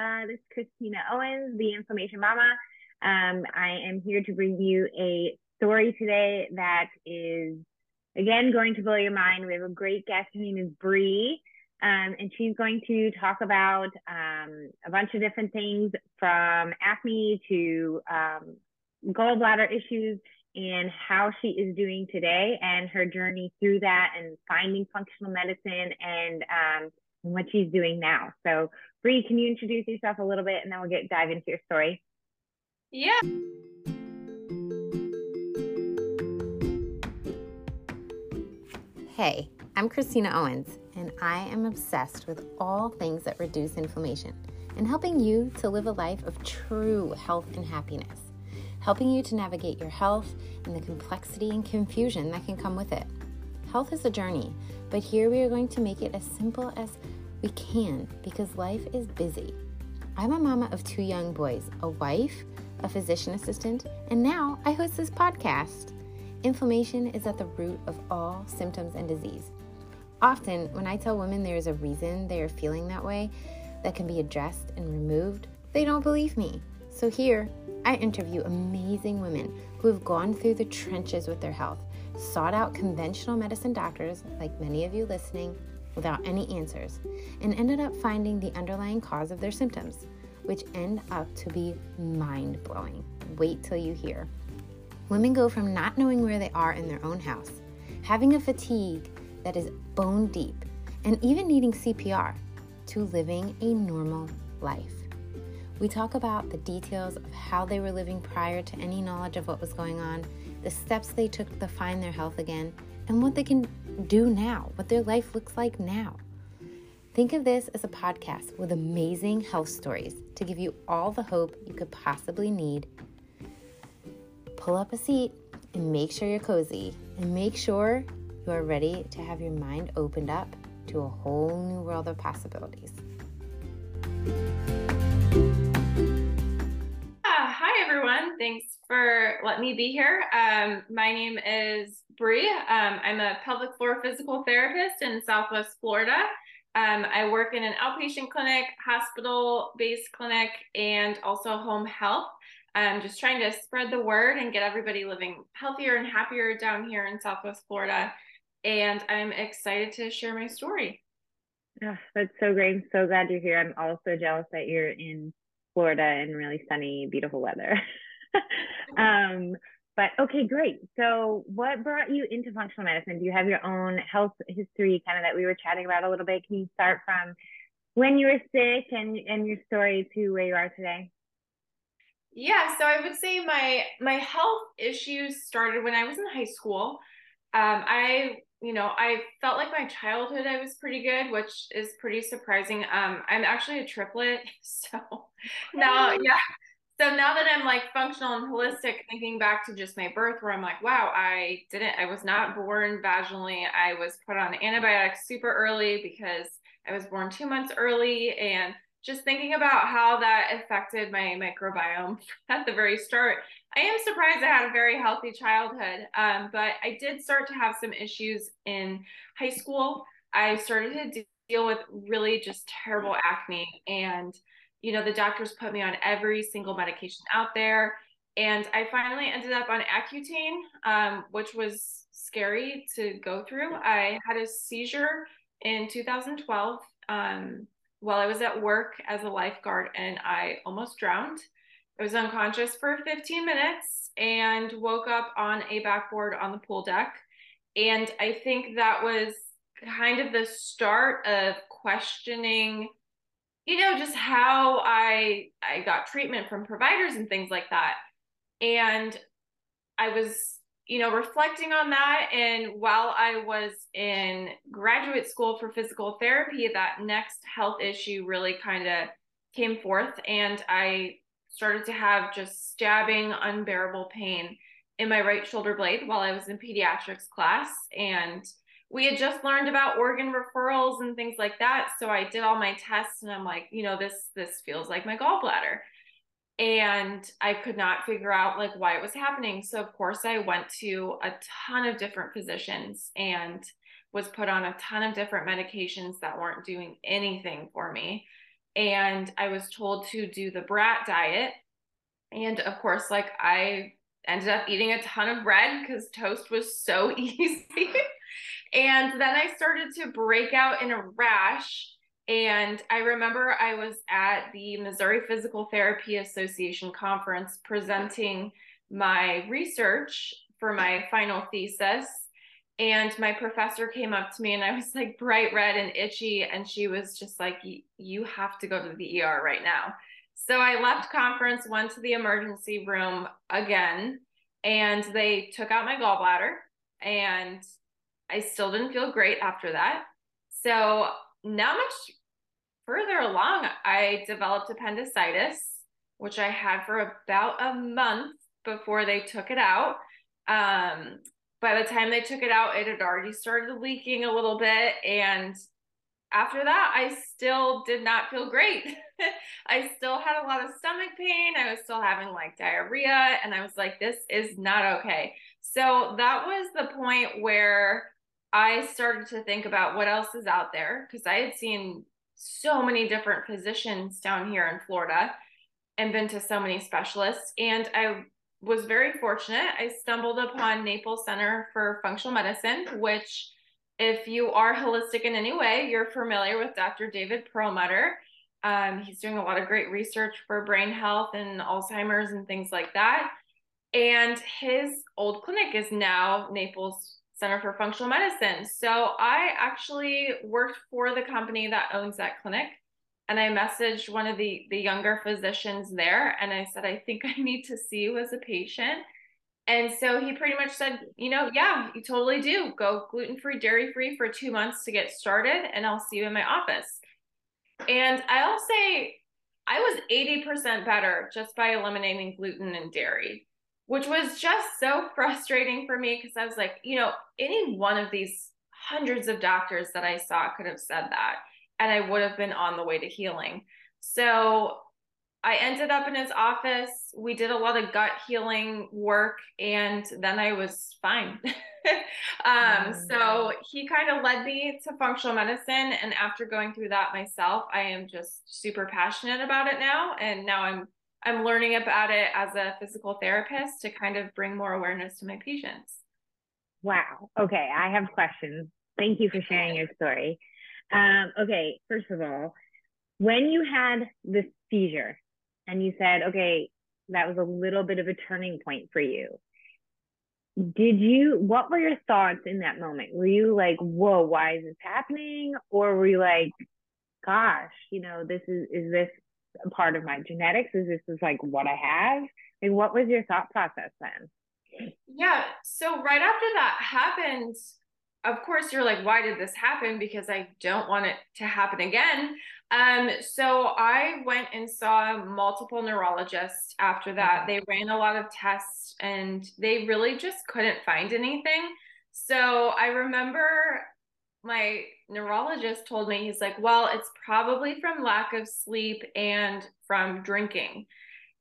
Uh, this is Christina Owens, the Inflammation Mama. Um, I am here to bring you a story today that is, again, going to blow your mind. We have a great guest. Her name is Bri, um, and she's going to talk about um, a bunch of different things from acne to um, gallbladder issues and how she is doing today and her journey through that and finding functional medicine and um, what she's doing now. So, Bri, can you introduce yourself a little bit and then we'll get dive into your story? Yeah. Hey, I'm Christina Owens, and I am obsessed with all things that reduce inflammation and helping you to live a life of true health and happiness helping you to navigate your health and the complexity and confusion that can come with it. Health is a journey, but here we are going to make it as simple as we can because life is busy. I'm a mama of two young boys, a wife, a physician assistant, and now I host this podcast. Inflammation is at the root of all symptoms and disease. Often, when I tell women there is a reason they are feeling that way that can be addressed and removed, they don't believe me. So, here, I interview amazing women who have gone through the trenches with their health, sought out conventional medicine doctors, like many of you listening, without any answers, and ended up finding the underlying cause of their symptoms, which end up to be mind blowing. Wait till you hear. Women go from not knowing where they are in their own house, having a fatigue that is bone deep, and even needing CPR, to living a normal life. We talk about the details of how they were living prior to any knowledge of what was going on, the steps they took to find their health again, and what they can do now, what their life looks like now. Think of this as a podcast with amazing health stories to give you all the hope you could possibly need. Pull up a seat and make sure you're cozy, and make sure you are ready to have your mind opened up to a whole new world of possibilities. Hi everyone. Thanks for letting me be here. Um, my name is Bri. Um, I'm a pelvic floor physical therapist in Southwest Florida. Um, I work in an outpatient clinic, hospital based clinic, and also home health. I'm just trying to spread the word and get everybody living healthier and happier down here in Southwest Florida. And I'm excited to share my story. Yeah, that's so great. I'm so glad you're here. I'm also jealous that you're in Florida in really sunny, beautiful weather. um, but okay, great. So, what brought you into functional medicine? Do you have your own health history, kind of that we were chatting about a little bit? Can you start from when you were sick and and your story to where you are today? Yeah, so I would say my my health issues started when I was in high school. Um, I you know, I felt like my childhood I was pretty good, which is pretty surprising. Um, I'm actually a triplet, so now, yeah. So now that I'm like functional and holistic, thinking back to just my birth, where I'm like, wow, I didn't, I was not born vaginally. I was put on antibiotics super early because I was born two months early, and just thinking about how that affected my microbiome at the very start, I am surprised I had a very healthy childhood. Um, but I did start to have some issues in high school. I started to deal with really just terrible acne. And, you know, the doctors put me on every single medication out there. And I finally ended up on Accutane, um, which was scary to go through. I had a seizure in 2012. Um, while I was at work as a lifeguard and I almost drowned. I was unconscious for 15 minutes and woke up on a backboard on the pool deck. And I think that was kind of the start of questioning you know just how i i got treatment from providers and things like that. And i was you know, reflecting on that, and while I was in graduate school for physical therapy, that next health issue really kind of came forth, and I started to have just stabbing, unbearable pain in my right shoulder blade while I was in pediatrics class. And we had just learned about organ referrals and things like that. So I did all my tests and I'm like, you know, this this feels like my gallbladder and I could not figure out like why it was happening. So of course I went to a ton of different physicians and was put on a ton of different medications that weren't doing anything for me. and I was told to do the brat diet. And of course, like I ended up eating a ton of bread because toast was so easy. And then I started to break out in a rash. And I remember I was at the Missouri Physical Therapy Association conference presenting my research for my final thesis. And my professor came up to me and I was like bright red and itchy. And she was just like, You have to go to the ER right now. So I left conference, went to the emergency room again, and they took out my gallbladder. And I still didn't feel great after that. So, not much further along, I developed appendicitis, which I had for about a month before they took it out. Um, by the time they took it out, it had already started leaking a little bit. And after that, I still did not feel great. I still had a lot of stomach pain. I was still having like diarrhea. And I was like, this is not okay. So that was the point where I started to think about what else is out there because I had seen so many different physicians down here in Florida and been to so many specialists. And I was very fortunate. I stumbled upon Naples Center for Functional Medicine, which, if you are holistic in any way, you're familiar with Dr. David Perlmutter. Um, he's doing a lot of great research for brain health and Alzheimer's and things like that. And his old clinic is now Naples Center for Functional Medicine. So I actually worked for the company that owns that clinic and I messaged one of the the younger physicians there and I said I think I need to see you as a patient. And so he pretty much said, you know, yeah, you totally do. Go gluten-free, dairy-free for 2 months to get started and I'll see you in my office. And I'll say I was 80% better just by eliminating gluten and dairy, which was just so frustrating for me because I was like, you know, any one of these hundreds of doctors that I saw could have said that and I would have been on the way to healing. So I ended up in his office. We did a lot of gut healing work, and then I was fine. um, so he kind of led me to functional medicine. And after going through that myself, I am just super passionate about it now. And now I'm I'm learning about it as a physical therapist to kind of bring more awareness to my patients. Wow. Okay, I have questions. Thank you for sharing your story. Um, okay, first of all, when you had the seizure and you said, okay, that was a little bit of a turning point for you. Did you, what were your thoughts in that moment? Were you like, whoa, why is this happening? Or were you like, gosh, you know, this is, is this a part of my genetics? Is this is like what I have? Like, what was your thought process then? Yeah. So right after that happened, of course you're like why did this happen because i don't want it to happen again um so i went and saw multiple neurologists after that they ran a lot of tests and they really just couldn't find anything so i remember my neurologist told me he's like well it's probably from lack of sleep and from drinking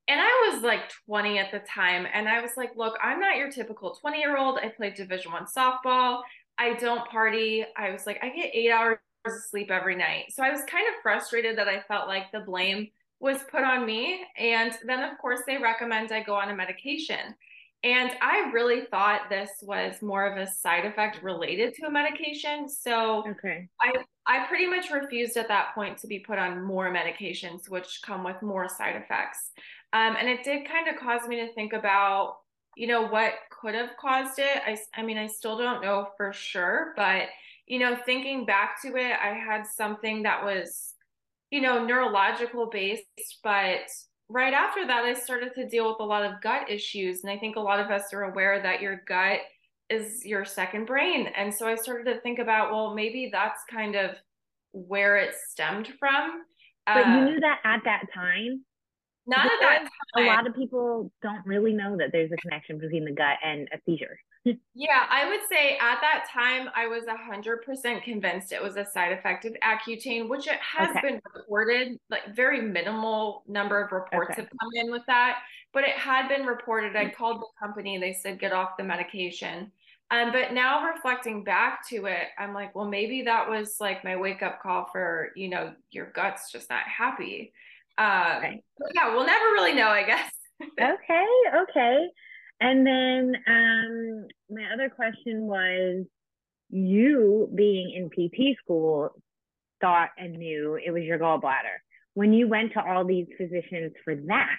and I was like 20 at the time. And I was like, look, I'm not your typical 20 year old. I played division one softball. I don't party. I was like, I get eight hours of sleep every night. So I was kind of frustrated that I felt like the blame was put on me. And then, of course, they recommend I go on a medication. And I really thought this was more of a side effect related to a medication. So okay. I I pretty much refused at that point to be put on more medications, which come with more side effects. Um, and it did kind of cause me to think about you know what could have caused it i i mean i still don't know for sure but you know thinking back to it i had something that was you know neurological based but right after that i started to deal with a lot of gut issues and i think a lot of us are aware that your gut is your second brain and so i started to think about well maybe that's kind of where it stemmed from but uh, you knew that at that time not at that time. A lot of people don't really know that there's a connection between the gut and a seizure. Yeah, I would say at that time I was a 100% convinced it was a side effect of Accutane, which it has okay. been reported, like very minimal number of reports okay. have come in with that, but it had been reported. I called the company, they said get off the medication. Um, but now reflecting back to it, I'm like, well, maybe that was like my wake up call for, you know, your gut's just not happy. Um, right. Yeah, we'll never really know, I guess. okay, okay. And then um, my other question was you being in PT school thought and knew it was your gallbladder. When you went to all these physicians for that,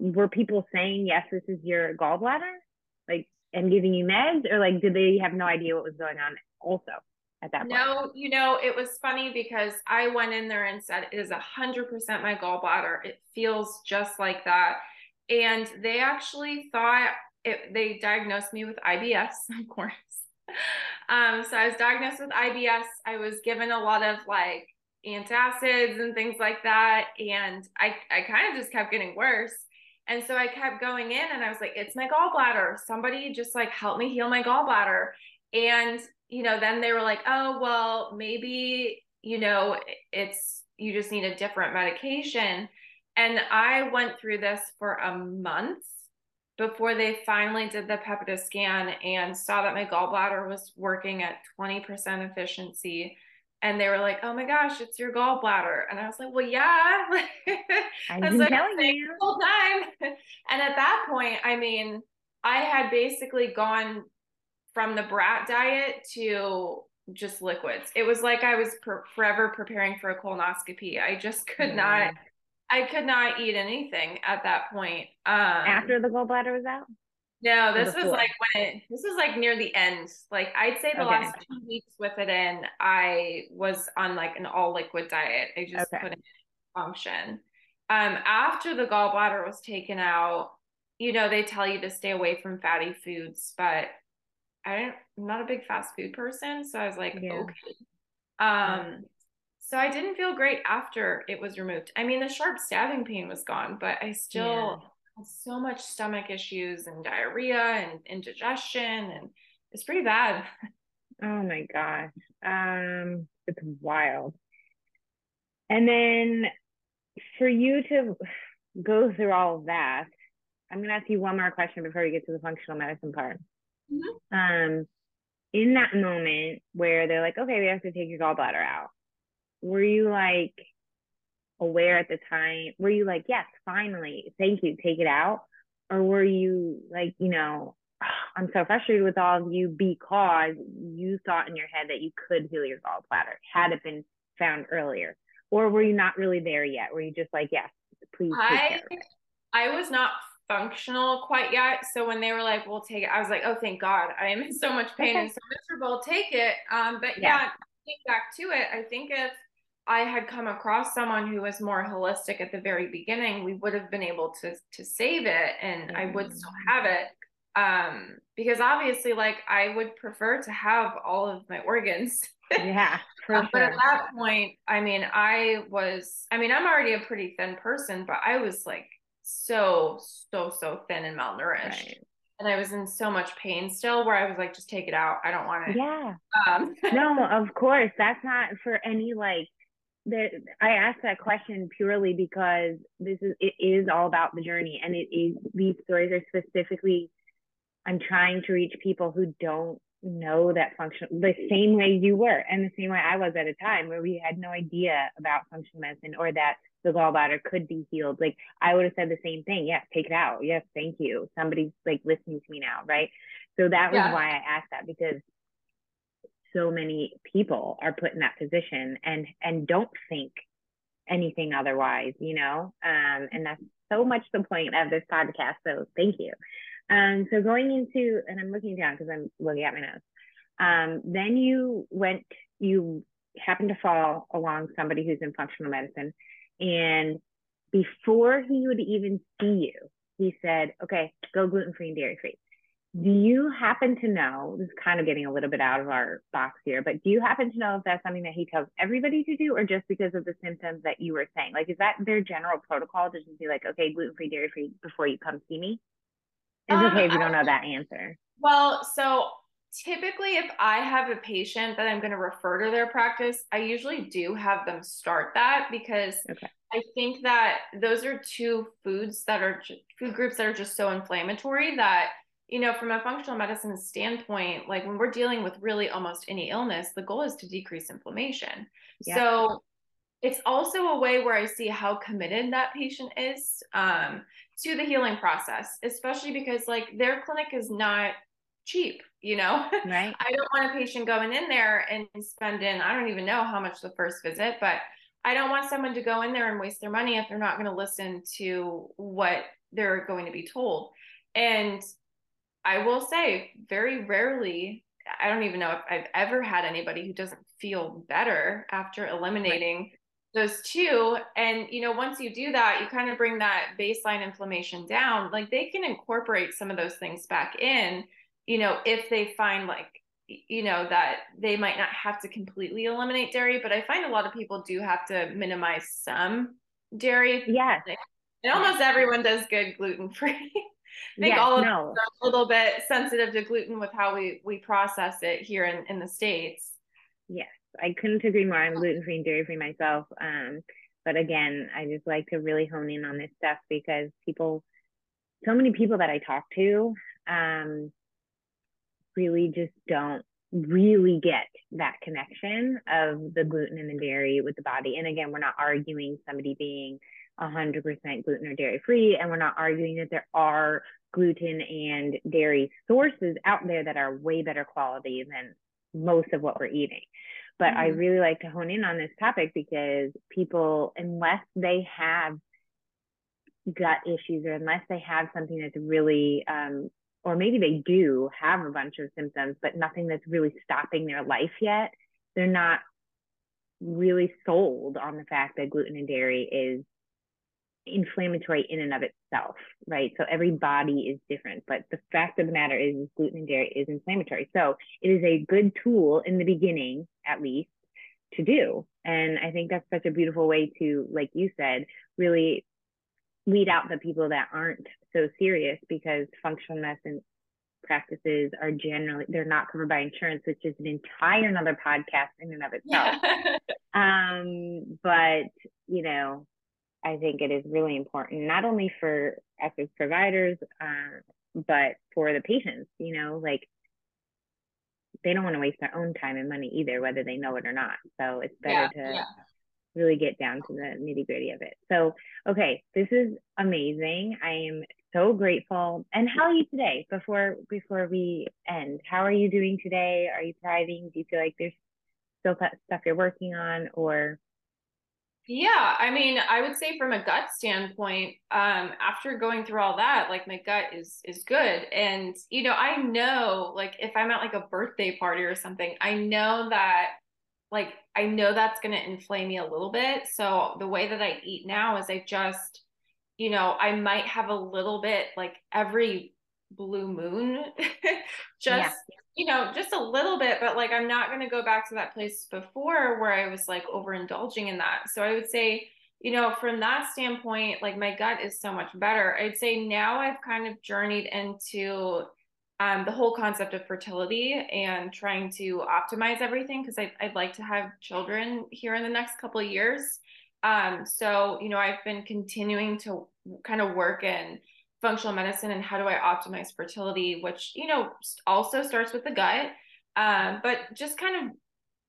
were people saying, yes, this is your gallbladder? Like, and giving you meds, or like, did they have no idea what was going on also at that point? No, you know, it was funny because I went in there and said, it is a hundred percent my gallbladder. It feels just like that. And they actually thought it, they diagnosed me with IBS, of course. Um, so I was diagnosed with IBS. I was given a lot of like antacids and things like that. And I, I kind of just kept getting worse. And so I kept going in and I was like, it's my gallbladder. Somebody just like help me heal my gallbladder. And, you know, then they were like, oh, well, maybe, you know, it's, you just need a different medication. And I went through this for a month before they finally did the peptide scan and saw that my gallbladder was working at 20% efficiency and they were like, "Oh my gosh, it's your gallbladder," and I was like, "Well, yeah." Been like, you the whole time. and at that point, I mean, I had basically gone from the brat diet to just liquids. It was like I was per- forever preparing for a colonoscopy. I just could not I could not eat anything at that point. Um, After the gallbladder was out? No, this was like when it, this was like near the end. Like I'd say the okay. last two weeks with it in, I was on like an all liquid diet. I just okay. couldn't function. Um, after the gallbladder was taken out, you know, they tell you to stay away from fatty foods, but I don't, I'm not a big fast food person. So I was like, yeah. okay. Um, so I didn't feel great after it was removed. I mean, the sharp stabbing pain was gone, but I still yeah. had so much stomach issues and diarrhea and indigestion, and it's pretty bad. Oh my gosh. Um, it's wild. And then for you to go through all of that, I'm gonna ask you one more question before we get to the functional medicine part. Mm-hmm. Um, in that moment where they're like, okay, we have to take your gallbladder out were you like aware at the time? Were you like, yes, finally, thank you, take it out? Or were you like, you know, I'm so frustrated with all of you because you thought in your head that you could heal your gallbladder had it been found earlier? Or were you not really there yet? Were you just like, yes, please I, I was not functional quite yet. So when they were like, we'll take it, I was like, oh, thank God. I am in so much pain and so miserable. Take it. Um, but yeah, yeah back to it. I think if I had come across someone who was more holistic at the very beginning, we would have been able to to save it and mm-hmm. I would still mm. have it. Um, because obviously like I would prefer to have all of my organs. Yeah. um, but at that point, I mean, I was I mean, I'm already a pretty thin person, but I was like so, so, so thin and malnourished. Right and I was in so much pain still where I was like, just take it out. I don't want it. Yeah. Um, no, of course. That's not for any like there, I asked that question purely because this is it is all about the journey, and it is these stories are specifically. I'm trying to reach people who don't know that function the same way you were, and the same way I was at a time where we had no idea about functional medicine or that the gallbladder could be healed. Like I would have said the same thing. Yes, take it out. Yes, thank you. Somebody's like listening to me now, right? So that was yeah. why I asked that because so many people are put in that position and and don't think anything otherwise you know? Um and that's so much the point of this podcast so thank you. Um so going into and i'm looking down because i'm looking at my notes. Um then you went you happened to fall along somebody who's in functional medicine and before he would even see you he said okay go gluten free and dairy free do you happen to know this is kind of getting a little bit out of our box here but do you happen to know if that's something that he tells everybody to do or just because of the symptoms that you were saying? Like is that their general protocol to just be like okay gluten free dairy free before you come see me? It's um, okay if you don't know that answer. Well so typically if i have a patient that i'm going to refer to their practice i usually do have them start that because okay. i think that those are two foods that are food groups that are just so inflammatory that you know, from a functional medicine standpoint, like when we're dealing with really almost any illness, the goal is to decrease inflammation. Yeah. So it's also a way where I see how committed that patient is um, to the healing process, especially because like their clinic is not cheap, you know? Right. I don't want a patient going in there and spending, I don't even know how much the first visit, but I don't want someone to go in there and waste their money if they're not going to listen to what they're going to be told. And I will say, very rarely, I don't even know if I've ever had anybody who doesn't feel better after eliminating right. those two. And, you know, once you do that, you kind of bring that baseline inflammation down. Like they can incorporate some of those things back in, you know, if they find like, you know, that they might not have to completely eliminate dairy, but I find a lot of people do have to minimize some dairy. Yes. And almost everyone does good gluten free. I think yes, all of no. us are a little bit sensitive to gluten with how we we process it here in, in the States. Yes, I couldn't agree more. I'm gluten free and dairy free myself. Um, but again, I just like to really hone in on this stuff because people, so many people that I talk to, um, really just don't really get that connection of the gluten and the dairy with the body. And again, we're not arguing somebody being 100% gluten or dairy free. And we're not arguing that there are gluten and dairy sources out there that are way better quality than most of what we're eating. But mm-hmm. I really like to hone in on this topic because people, unless they have gut issues or unless they have something that's really, um, or maybe they do have a bunch of symptoms, but nothing that's really stopping their life yet, they're not really sold on the fact that gluten and dairy is inflammatory in and of itself, right? So every body is different, but the fact of the matter is, gluten and dairy is inflammatory. So it is a good tool in the beginning, at least, to do. And I think that's such a beautiful way to, like you said, really weed out the people that aren't so serious because functional medicine practices are generally they're not covered by insurance, which is an entire another podcast in and of itself. um, but you know, I think it is really important, not only for us as providers, uh, but for the patients, you know, like they don't want to waste their own time and money either, whether they know it or not. So it's better yeah, to yeah. really get down to the nitty gritty of it. So, okay, this is amazing. I am so grateful. And how are you today? Before before we end, how are you doing today? Are you thriving? Do you feel like there's still stuff you're working on, or yeah, I mean, I would say from a gut standpoint, um, after going through all that, like my gut is is good. And you know, I know like if I'm at like a birthday party or something, I know that like I know that's gonna inflame me a little bit. So the way that I eat now is I just, you know, I might have a little bit like every blue moon just yeah. You know just a little bit but like i'm not going to go back to that place before where i was like overindulging in that. So i would say you know from that standpoint like my gut is so much better. I'd say now i've kind of journeyed into um, the whole concept of fertility and trying to optimize everything because I'd, like to have children here in the next couple of years. Um, so you know i've been continuing to kind of work in functional medicine and how do I optimize fertility, which, you know, also starts with the gut. Um, but just kind of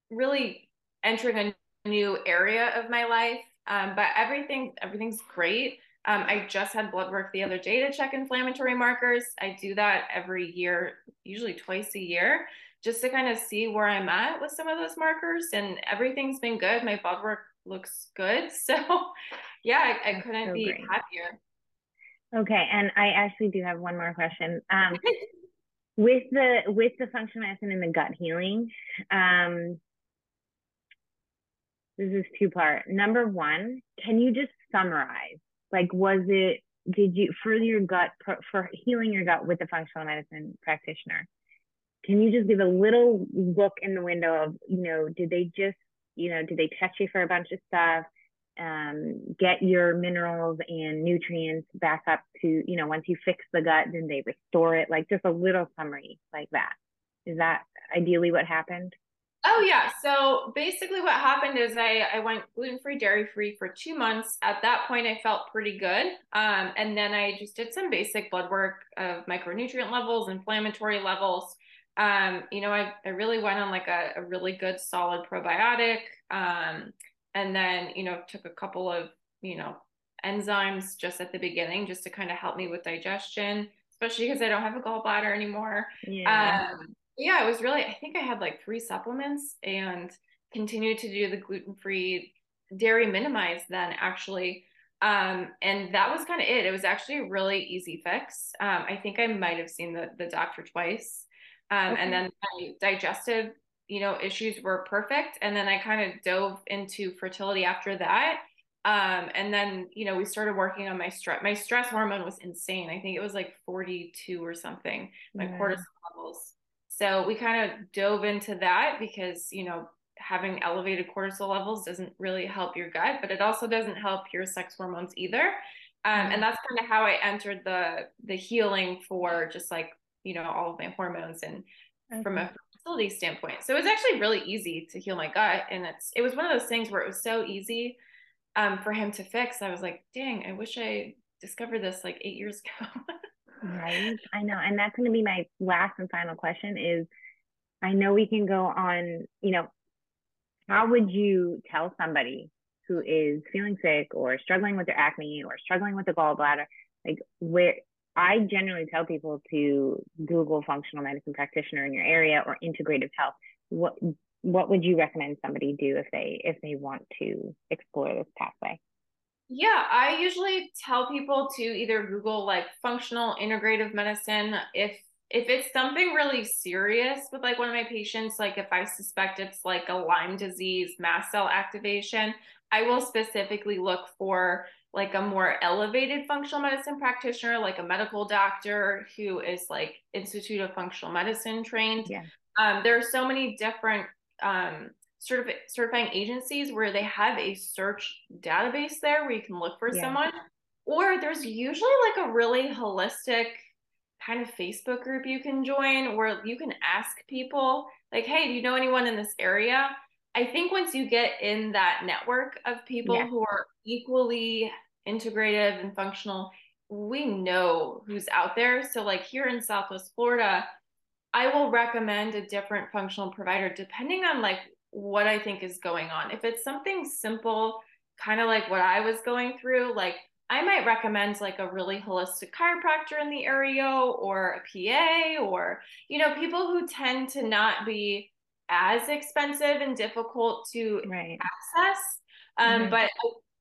really entering a new area of my life. Um, but everything, everything's great. Um, I just had blood work the other day to check inflammatory markers. I do that every year, usually twice a year, just to kind of see where I'm at with some of those markers. And everything's been good. My blood work looks good. So, yeah, I, I couldn't so be great. happier. Okay, and I actually do have one more question. Um, with the with the functional medicine and the gut healing, um, this is two part. Number one, can you just summarize? Like, was it did you for your gut for healing your gut with the functional medicine practitioner? Can you just give a little look in the window of you know did they just you know did they test you for a bunch of stuff? Um, get your minerals and nutrients back up to, you know, once you fix the gut, then they restore it, like just a little summary like that. Is that ideally what happened? Oh yeah. So basically what happened is I, I went gluten-free, dairy-free for two months. At that point I felt pretty good. Um, and then I just did some basic blood work of micronutrient levels, inflammatory levels. Um, you know, I, I really went on like a, a really good solid probiotic. Um, and then, you know, took a couple of, you know, enzymes just at the beginning just to kind of help me with digestion, especially because I don't have a gallbladder anymore. Yeah. Um, yeah, it was really, I think I had like three supplements and continued to do the gluten free dairy minimized then actually. Um, and that was kind of it. It was actually a really easy fix. Um, I think I might have seen the, the doctor twice. Um, okay. And then my digestive, you know, issues were perfect. And then I kind of dove into fertility after that. Um, and then, you know, we started working on my stress. My stress hormone was insane. I think it was like 42 or something, my yeah. cortisol levels. So we kind of dove into that because, you know, having elevated cortisol levels doesn't really help your gut, but it also doesn't help your sex hormones either. Um, mm-hmm. And that's kind of how I entered the the healing for just like you know all of my hormones and okay. from a fertility standpoint. So it was actually really easy to heal my gut, and it's it was one of those things where it was so easy um, for him to fix. I was like, dang, I wish I discovered this like eight years ago. right. I know. And that's going to be my last and final question is I know we can go on, you know, how would you tell somebody who is feeling sick or struggling with their acne or struggling with the gallbladder, like where I generally tell people to Google functional medicine practitioner in your area or integrative health. What what would you recommend somebody do if they if they want to explore this pathway? Yeah, I usually tell people to either Google like functional integrative medicine if if it's something really serious with like one of my patients, like if I suspect it's like a Lyme disease mast cell activation, I will specifically look for like a more elevated functional medicine practitioner, like a medical doctor who is like Institute of Functional Medicine trained. Yeah. Um, there are so many different um, certif- certifying agencies where they have a search database there where you can look for yeah. someone or there's usually like a really holistic kind of facebook group you can join where you can ask people like hey do you know anyone in this area i think once you get in that network of people yeah. who are equally integrative and functional we know who's out there so like here in southwest florida I will recommend a different functional provider depending on like what I think is going on. If it's something simple, kind of like what I was going through, like I might recommend like a really holistic chiropractor in the area or a PA or, you know, people who tend to not be as expensive and difficult to right. access. Um, mm-hmm. But,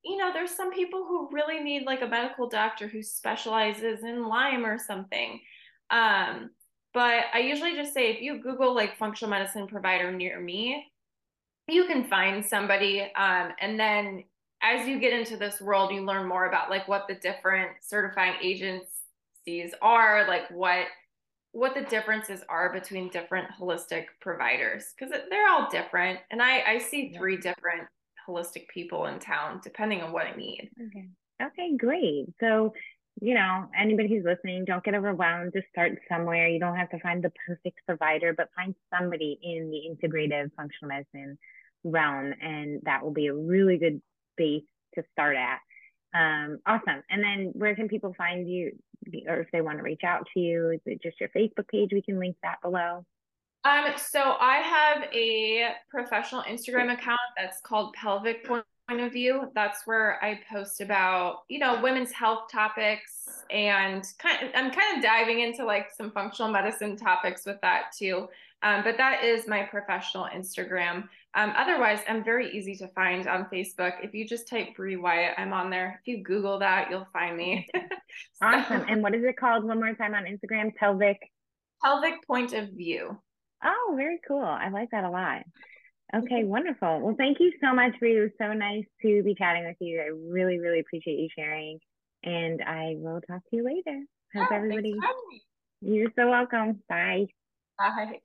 you know, there's some people who really need like a medical doctor who specializes in Lyme or something. Um, but I usually just say if you Google like functional medicine provider near me, you can find somebody. Um, and then as you get into this world, you learn more about like what the different certifying agencies are, like what what the differences are between different holistic providers because they're all different. And I I see three different holistic people in town depending on what I need. Okay. Okay, great. So you know, anybody who's listening, don't get overwhelmed. Just start somewhere. You don't have to find the perfect provider, but find somebody in the integrative functional medicine realm, and that will be a really good base to start at. Um, awesome. And then where can people find you, or if they want to reach out to you? Is it just your Facebook page? We can link that below. Um, so I have a professional Instagram account that's called Pelvic Point of view that's where i post about you know women's health topics and kind of, i'm kind of diving into like some functional medicine topics with that too um, but that is my professional instagram um, otherwise i'm very easy to find on facebook if you just type Bri Wyatt i'm on there if you google that you'll find me so, awesome and what is it called one more time on instagram pelvic pelvic point of view oh very cool i like that a lot Okay, wonderful. Well, thank you so much, Bri. It was so nice to be chatting with you. I really, really appreciate you sharing. And I will talk to you later. Hope everybody. You're so welcome. Bye. Bye.